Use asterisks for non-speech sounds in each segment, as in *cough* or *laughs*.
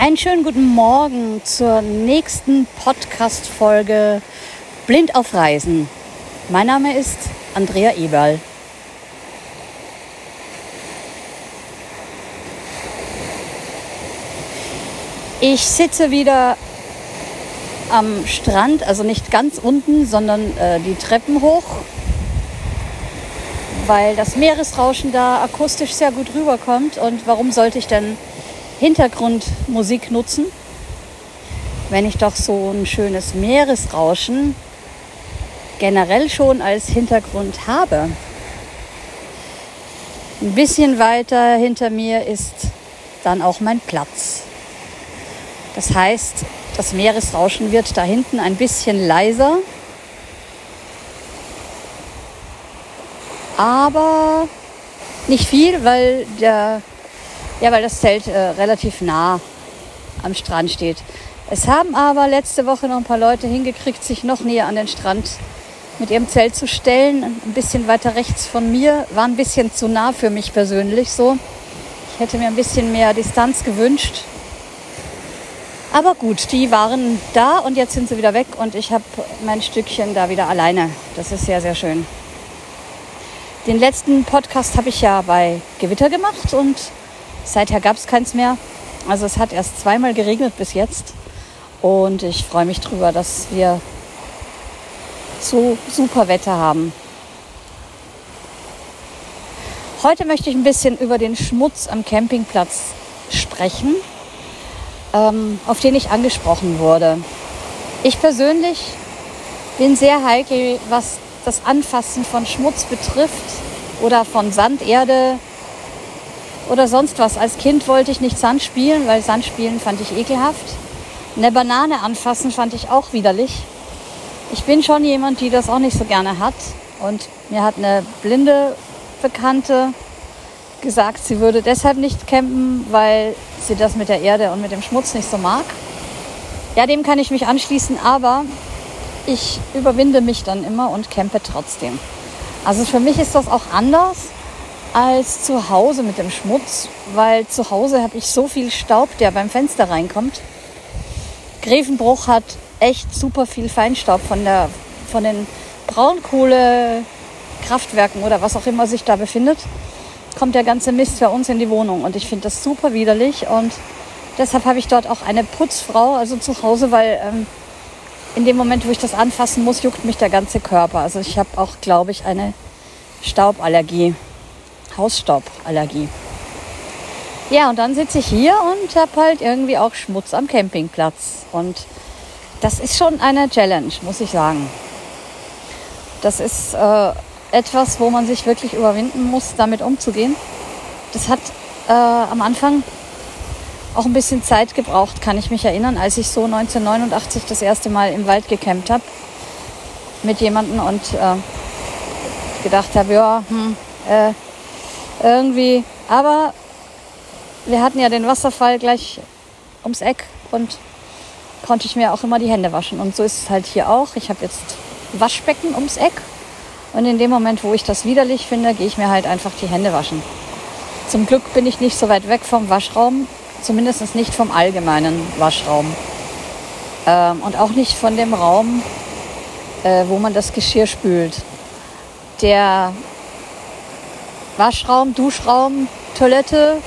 Einen schönen guten Morgen zur nächsten Podcast-Folge Blind auf Reisen. Mein Name ist Andrea Eberl. Ich sitze wieder am Strand, also nicht ganz unten, sondern äh, die Treppen hoch, weil das Meeresrauschen da akustisch sehr gut rüberkommt. Und warum sollte ich denn Hintergrundmusik nutzen, wenn ich doch so ein schönes Meeresrauschen generell schon als Hintergrund habe. Ein bisschen weiter hinter mir ist dann auch mein Platz. Das heißt, das Meeresrauschen wird da hinten ein bisschen leiser, aber nicht viel, weil der ja, weil das Zelt äh, relativ nah am Strand steht. Es haben aber letzte Woche noch ein paar Leute hingekriegt, sich noch näher an den Strand mit ihrem Zelt zu stellen. Ein bisschen weiter rechts von mir. War ein bisschen zu nah für mich persönlich so. Ich hätte mir ein bisschen mehr Distanz gewünscht. Aber gut, die waren da und jetzt sind sie wieder weg und ich habe mein Stückchen da wieder alleine. Das ist sehr, sehr schön. Den letzten Podcast habe ich ja bei Gewitter gemacht und Seither gab es keins mehr. Also es hat erst zweimal geregnet bis jetzt. Und ich freue mich drüber, dass wir so super Wetter haben. Heute möchte ich ein bisschen über den Schmutz am Campingplatz sprechen, ähm, auf den ich angesprochen wurde. Ich persönlich bin sehr heikel, was das Anfassen von Schmutz betrifft oder von Sand, Erde, oder sonst was. Als Kind wollte ich nicht Sand spielen, weil Sand spielen fand ich ekelhaft. Eine Banane anfassen fand ich auch widerlich. Ich bin schon jemand, die das auch nicht so gerne hat. Und mir hat eine blinde Bekannte gesagt, sie würde deshalb nicht campen, weil sie das mit der Erde und mit dem Schmutz nicht so mag. Ja, dem kann ich mich anschließen, aber ich überwinde mich dann immer und campe trotzdem. Also für mich ist das auch anders als zu Hause mit dem Schmutz, weil zu Hause habe ich so viel Staub, der beim Fenster reinkommt. Grevenbruch hat echt super viel Feinstaub von, der, von den Braunkohlekraftwerken oder was auch immer sich da befindet. Kommt der ganze Mist bei uns in die Wohnung und ich finde das super widerlich und deshalb habe ich dort auch eine Putzfrau, also zu Hause, weil ähm, in dem Moment, wo ich das anfassen muss, juckt mich der ganze Körper. Also ich habe auch, glaube ich, eine Stauballergie. Hausstauballergie. Ja, und dann sitze ich hier und habe halt irgendwie auch Schmutz am Campingplatz. Und das ist schon eine Challenge, muss ich sagen. Das ist äh, etwas, wo man sich wirklich überwinden muss, damit umzugehen. Das hat äh, am Anfang auch ein bisschen Zeit gebraucht, kann ich mich erinnern, als ich so 1989 das erste Mal im Wald gecampt habe mit jemandem und äh, gedacht habe, ja, hm, äh, irgendwie. Aber wir hatten ja den Wasserfall gleich ums Eck und konnte ich mir auch immer die Hände waschen. Und so ist es halt hier auch. Ich habe jetzt Waschbecken ums Eck. Und in dem Moment, wo ich das widerlich finde, gehe ich mir halt einfach die Hände waschen. Zum Glück bin ich nicht so weit weg vom Waschraum, zumindest nicht vom allgemeinen Waschraum. Ähm, und auch nicht von dem Raum, äh, wo man das Geschirr spült. Der Waschraum, Duschraum, Toilette.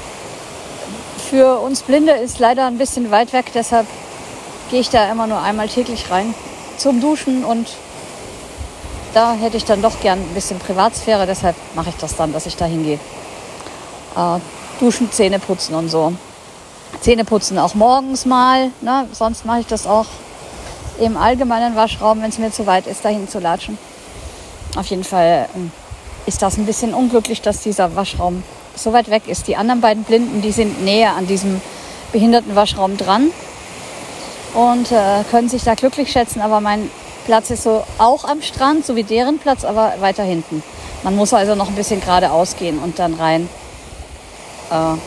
Für uns Blinde ist leider ein bisschen weit weg, deshalb gehe ich da immer nur einmal täglich rein zum Duschen und da hätte ich dann doch gern ein bisschen Privatsphäre, deshalb mache ich das dann, dass ich da hingehe. Äh, duschen, Zähne putzen und so. Zähne putzen auch morgens mal, ne? sonst mache ich das auch im allgemeinen Waschraum, wenn es mir zu weit ist, dahin zu latschen. Auf jeden Fall ähm, ist das ein bisschen unglücklich, dass dieser Waschraum so weit weg ist. Die anderen beiden Blinden, die sind näher an diesem behinderten Waschraum dran und äh, können sich da glücklich schätzen. Aber mein Platz ist so auch am Strand, so wie deren Platz, aber weiter hinten. Man muss also noch ein bisschen geradeaus gehen und dann rein, äh,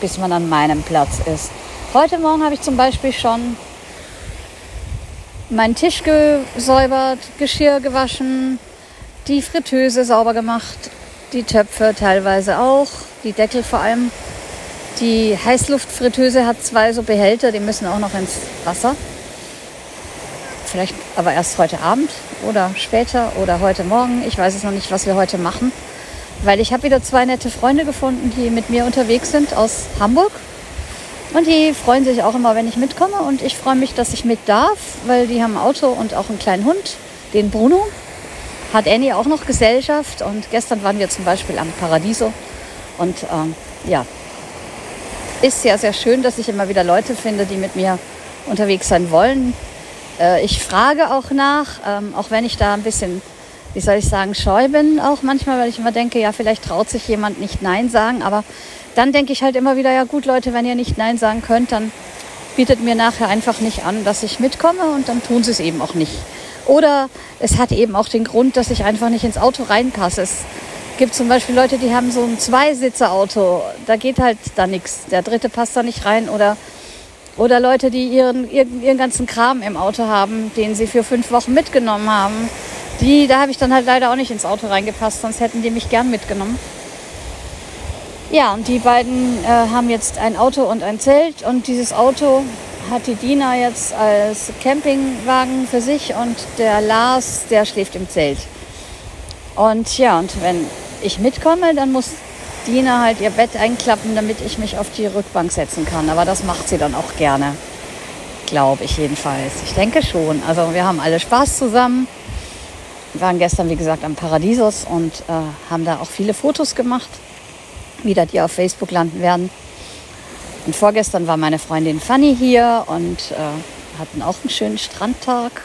bis man an meinem Platz ist. Heute Morgen habe ich zum Beispiel schon meinen Tisch gesäubert, Geschirr gewaschen, die Fritteuse sauber gemacht, die Töpfe teilweise auch, die Deckel vor allem. Die Heißluftfritteuse hat zwei so Behälter, die müssen auch noch ins Wasser. Vielleicht aber erst heute Abend oder später oder heute Morgen. Ich weiß es noch nicht, was wir heute machen. Weil ich habe wieder zwei nette Freunde gefunden, die mit mir unterwegs sind aus Hamburg. Und die freuen sich auch immer, wenn ich mitkomme. Und ich freue mich, dass ich mit darf, weil die haben ein Auto und auch einen kleinen Hund, den Bruno. Hat Annie auch noch Gesellschaft. Und gestern waren wir zum Beispiel am Paradiso. Und ähm, ja, ist sehr, sehr schön, dass ich immer wieder Leute finde, die mit mir unterwegs sein wollen. Äh, ich frage auch nach, ähm, auch wenn ich da ein bisschen, wie soll ich sagen, scheu bin auch manchmal, weil ich immer denke, ja, vielleicht traut sich jemand nicht Nein sagen. Aber dann denke ich halt immer wieder, ja gut Leute, wenn ihr nicht Nein sagen könnt, dann bietet mir nachher einfach nicht an, dass ich mitkomme und dann tun sie es eben auch nicht. Oder es hat eben auch den Grund, dass ich einfach nicht ins Auto reinpasse. Es gibt zum Beispiel Leute, die haben so ein Zweisitzer-Auto. Da geht halt da nichts. Der dritte passt da nicht rein. Oder, oder Leute, die ihren, ihren, ihren ganzen Kram im Auto haben, den sie für fünf Wochen mitgenommen haben. Die, da habe ich dann halt leider auch nicht ins Auto reingepasst, sonst hätten die mich gern mitgenommen. Ja, und die beiden äh, haben jetzt ein Auto und ein Zelt und dieses Auto hat die Dina jetzt als Campingwagen für sich und der Lars, der schläft im Zelt. Und ja, und wenn ich mitkomme, dann muss Dina halt ihr Bett einklappen, damit ich mich auf die Rückbank setzen kann. Aber das macht sie dann auch gerne. Glaube ich jedenfalls. Ich denke schon. Also wir haben alle Spaß zusammen. Wir waren gestern, wie gesagt, am Paradiesos und äh, haben da auch viele Fotos gemacht, wieder die auf Facebook landen werden. Und vorgestern war meine Freundin Fanny hier und äh, hatten auch einen schönen Strandtag.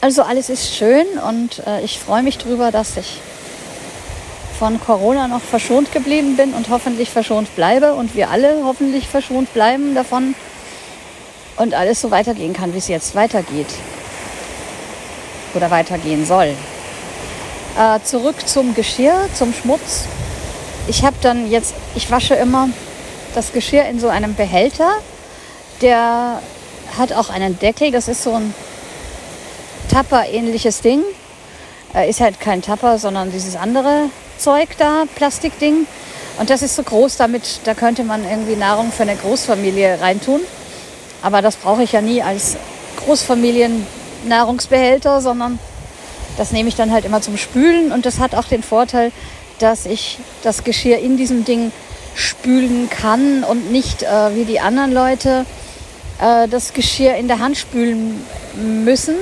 Also alles ist schön und äh, ich freue mich darüber, dass ich von Corona noch verschont geblieben bin und hoffentlich verschont bleibe und wir alle hoffentlich verschont bleiben davon und alles so weitergehen kann, wie es jetzt weitergeht oder weitergehen soll. Äh, zurück zum Geschirr, zum Schmutz. Ich habe dann jetzt, ich wasche immer das Geschirr in so einem Behälter, der hat auch einen Deckel, das ist so ein Tapper-ähnliches Ding. Äh, ist halt kein Tapper, sondern dieses andere Zeug da, Plastikding. Und das ist so groß, damit da könnte man irgendwie Nahrung für eine Großfamilie reintun. Aber das brauche ich ja nie als Großfamilien-Nahrungsbehälter, sondern das nehme ich dann halt immer zum Spülen. Und das hat auch den Vorteil, dass ich das Geschirr in diesem Ding spülen kann und nicht äh, wie die anderen Leute äh, das Geschirr in der Hand spülen müssen.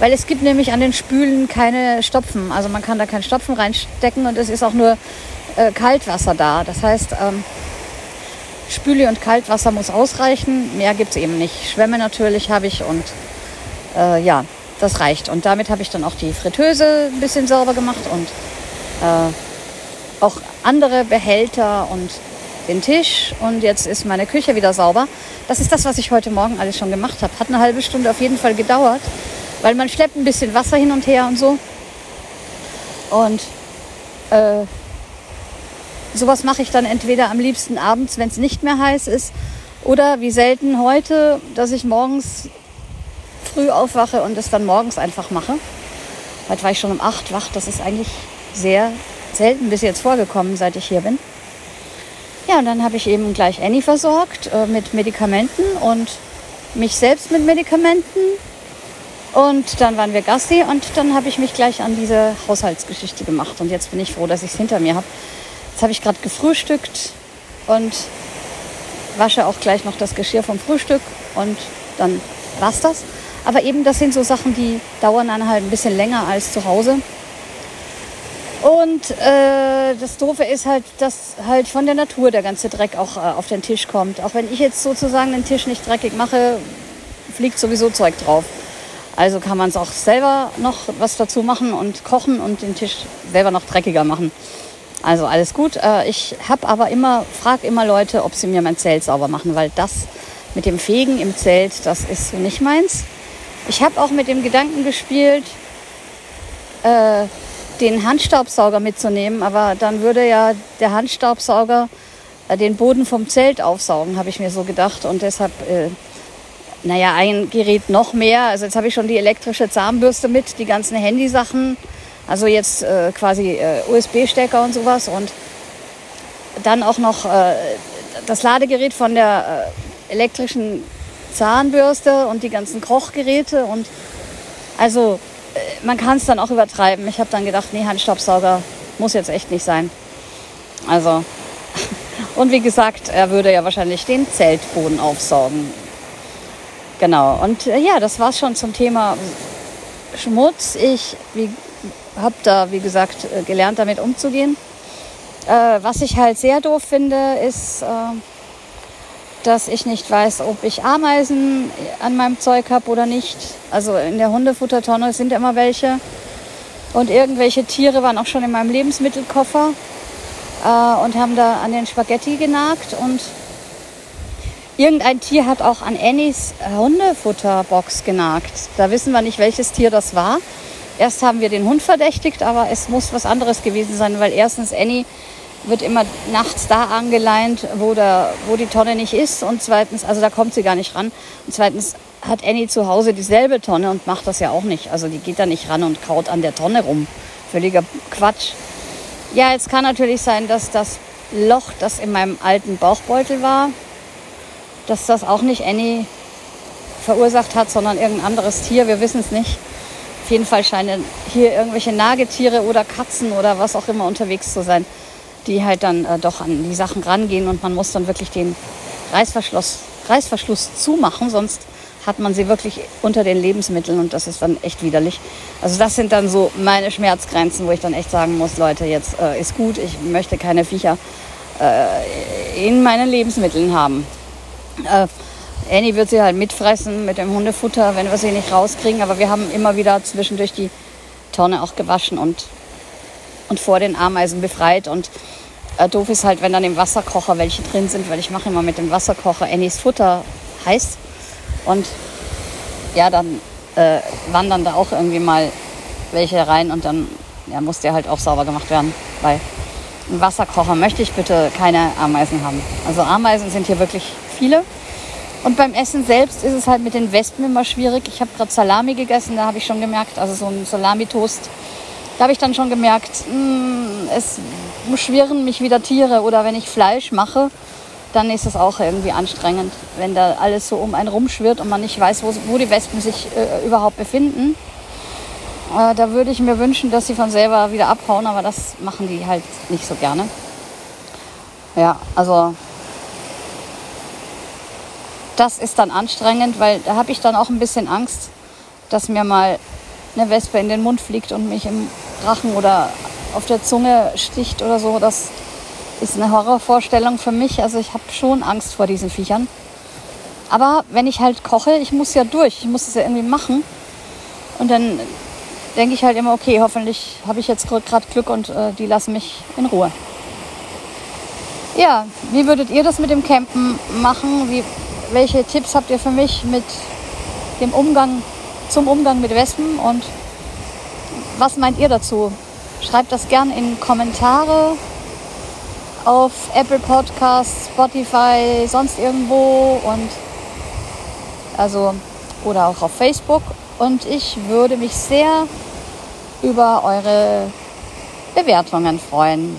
Weil es gibt nämlich an den Spülen keine Stopfen. Also man kann da keinen Stopfen reinstecken und es ist auch nur äh, Kaltwasser da. Das heißt, ähm, Spüle und Kaltwasser muss ausreichen. Mehr gibt es eben nicht. Schwämme natürlich habe ich und äh, ja, das reicht. Und damit habe ich dann auch die Fritteuse ein bisschen sauber gemacht und äh, auch andere Behälter und den Tisch. Und jetzt ist meine Küche wieder sauber. Das ist das, was ich heute Morgen alles schon gemacht habe. Hat eine halbe Stunde auf jeden Fall gedauert weil man schleppt ein bisschen Wasser hin und her und so. Und äh, sowas mache ich dann entweder am liebsten abends, wenn es nicht mehr heiß ist, oder wie selten heute, dass ich morgens früh aufwache und es dann morgens einfach mache. Heute war ich schon um 8 wach. Das ist eigentlich sehr selten bis jetzt vorgekommen, seit ich hier bin. Ja, und dann habe ich eben gleich Annie versorgt äh, mit Medikamenten und mich selbst mit Medikamenten und dann waren wir Gassi und dann habe ich mich gleich an diese Haushaltsgeschichte gemacht. Und jetzt bin ich froh, dass ich es hinter mir habe. Jetzt habe ich gerade gefrühstückt und wasche auch gleich noch das Geschirr vom Frühstück und dann war's das. Aber eben, das sind so Sachen, die dauern dann halt ein bisschen länger als zu Hause. Und äh, das Doofe ist halt, dass halt von der Natur der ganze Dreck auch äh, auf den Tisch kommt. Auch wenn ich jetzt sozusagen den Tisch nicht dreckig mache, fliegt sowieso Zeug drauf. Also kann man es auch selber noch was dazu machen und kochen und den Tisch selber noch dreckiger machen. Also alles gut. Äh, ich habe aber immer, frage immer Leute, ob sie mir mein Zelt sauber machen, weil das mit dem Fegen im Zelt, das ist nicht meins. Ich habe auch mit dem Gedanken gespielt, äh, den Handstaubsauger mitzunehmen, aber dann würde ja der Handstaubsauger äh, den Boden vom Zelt aufsaugen, habe ich mir so gedacht. Und deshalb äh, naja, ein Gerät noch mehr. Also jetzt habe ich schon die elektrische Zahnbürste mit, die ganzen Handysachen, also jetzt äh, quasi äh, USB-Stecker und sowas und dann auch noch äh, das Ladegerät von der äh, elektrischen Zahnbürste und die ganzen Kochgeräte und also man kann es dann auch übertreiben. Ich habe dann gedacht, nee, Handstaubsauger muss jetzt echt nicht sein. Also *laughs* und wie gesagt, er würde ja wahrscheinlich den Zeltboden aufsaugen. Genau. Und äh, ja, das war's schon zum Thema Schmutz. Ich habe da, wie gesagt, äh, gelernt, damit umzugehen. Äh, was ich halt sehr doof finde, ist, äh, dass ich nicht weiß, ob ich Ameisen an meinem Zeug habe oder nicht. Also in der Hundefuttertonne sind immer welche. Und irgendwelche Tiere waren auch schon in meinem Lebensmittelkoffer äh, und haben da an den Spaghetti genagt. Und irgendein Tier hat auch an Annies Hundefutterbox genagt. Da wissen wir nicht, welches Tier das war. Erst haben wir den Hund verdächtigt, aber es muss was anderes gewesen sein, weil erstens Annie wird immer nachts da angeleint, wo, der, wo die Tonne nicht ist. Und zweitens, also da kommt sie gar nicht ran. Und zweitens hat Annie zu Hause dieselbe Tonne und macht das ja auch nicht. Also die geht da nicht ran und kaut an der Tonne rum. Völliger Quatsch. Ja, jetzt kann natürlich sein, dass das Loch, das in meinem alten Bauchbeutel war, dass das auch nicht Annie verursacht hat, sondern irgendein anderes Tier. Wir wissen es nicht. Auf jeden Fall scheinen hier irgendwelche Nagetiere oder Katzen oder was auch immer unterwegs zu sein, die halt dann äh, doch an die Sachen rangehen und man muss dann wirklich den Reißverschluss, Reißverschluss zumachen, sonst hat man sie wirklich unter den Lebensmitteln und das ist dann echt widerlich. Also das sind dann so meine Schmerzgrenzen, wo ich dann echt sagen muss, Leute, jetzt äh, ist gut, ich möchte keine Viecher äh, in meinen Lebensmitteln haben. Äh, Annie wird sie halt mitfressen mit dem Hundefutter, wenn wir sie nicht rauskriegen, aber wir haben immer wieder zwischendurch die Tonne auch gewaschen und, und vor den Ameisen befreit und äh, doof ist halt, wenn dann im Wasserkocher welche drin sind, weil ich mache immer mit dem Wasserkocher Annies Futter heiß und ja, dann äh, wandern da auch irgendwie mal welche rein und dann ja, muss der halt auch sauber gemacht werden. Weil im Wasserkocher möchte ich bitte keine Ameisen haben. Also Ameisen sind hier wirklich viele. Und beim Essen selbst ist es halt mit den Wespen immer schwierig. Ich habe gerade Salami gegessen, da habe ich schon gemerkt, also so ein Salami-Toast, da habe ich dann schon gemerkt, mh, mm, es schwirren mich wieder Tiere. Oder wenn ich Fleisch mache, dann ist es auch irgendwie anstrengend, wenn da alles so um einen rumschwirrt und man nicht weiß, wo, wo die Wespen sich äh, überhaupt befinden. Äh, da würde ich mir wünschen, dass sie von selber wieder abhauen, aber das machen die halt nicht so gerne. Ja, also das ist dann anstrengend, weil da habe ich dann auch ein bisschen Angst, dass mir mal eine Wespe in den Mund fliegt und mich im Rachen oder auf der Zunge sticht oder so. Das ist eine Horrorvorstellung für mich. Also ich habe schon Angst vor diesen Viechern. Aber wenn ich halt koche, ich muss ja durch, ich muss es ja irgendwie machen. Und dann denke ich halt immer, okay, hoffentlich habe ich jetzt gerade Glück und äh, die lassen mich in Ruhe. Ja, wie würdet ihr das mit dem Campen machen? Wie, welche Tipps habt ihr für mich mit dem Umgang zum Umgang mit Wespen und was meint ihr dazu? Schreibt das gern in Kommentare auf Apple Podcasts, Spotify, sonst irgendwo und also oder auch auf Facebook. Und ich würde mich sehr über eure Bewertungen freuen.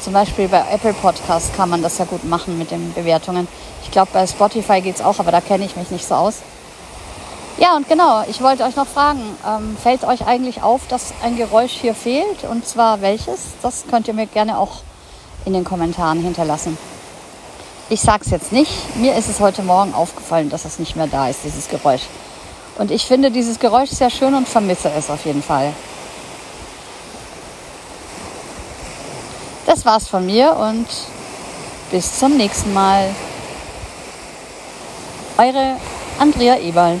Zum Beispiel bei Apple Podcasts kann man das ja gut machen mit den Bewertungen. Ich glaube, bei Spotify geht es auch, aber da kenne ich mich nicht so aus. Ja, und genau, ich wollte euch noch fragen, ähm, fällt euch eigentlich auf, dass ein Geräusch hier fehlt? Und zwar welches? Das könnt ihr mir gerne auch in den Kommentaren hinterlassen. Ich sage es jetzt nicht. Mir ist es heute Morgen aufgefallen, dass es nicht mehr da ist, dieses Geräusch. Und ich finde dieses Geräusch sehr schön und vermisse es auf jeden Fall. Das war's von mir und bis zum nächsten Mal. Eure Andrea Eberl.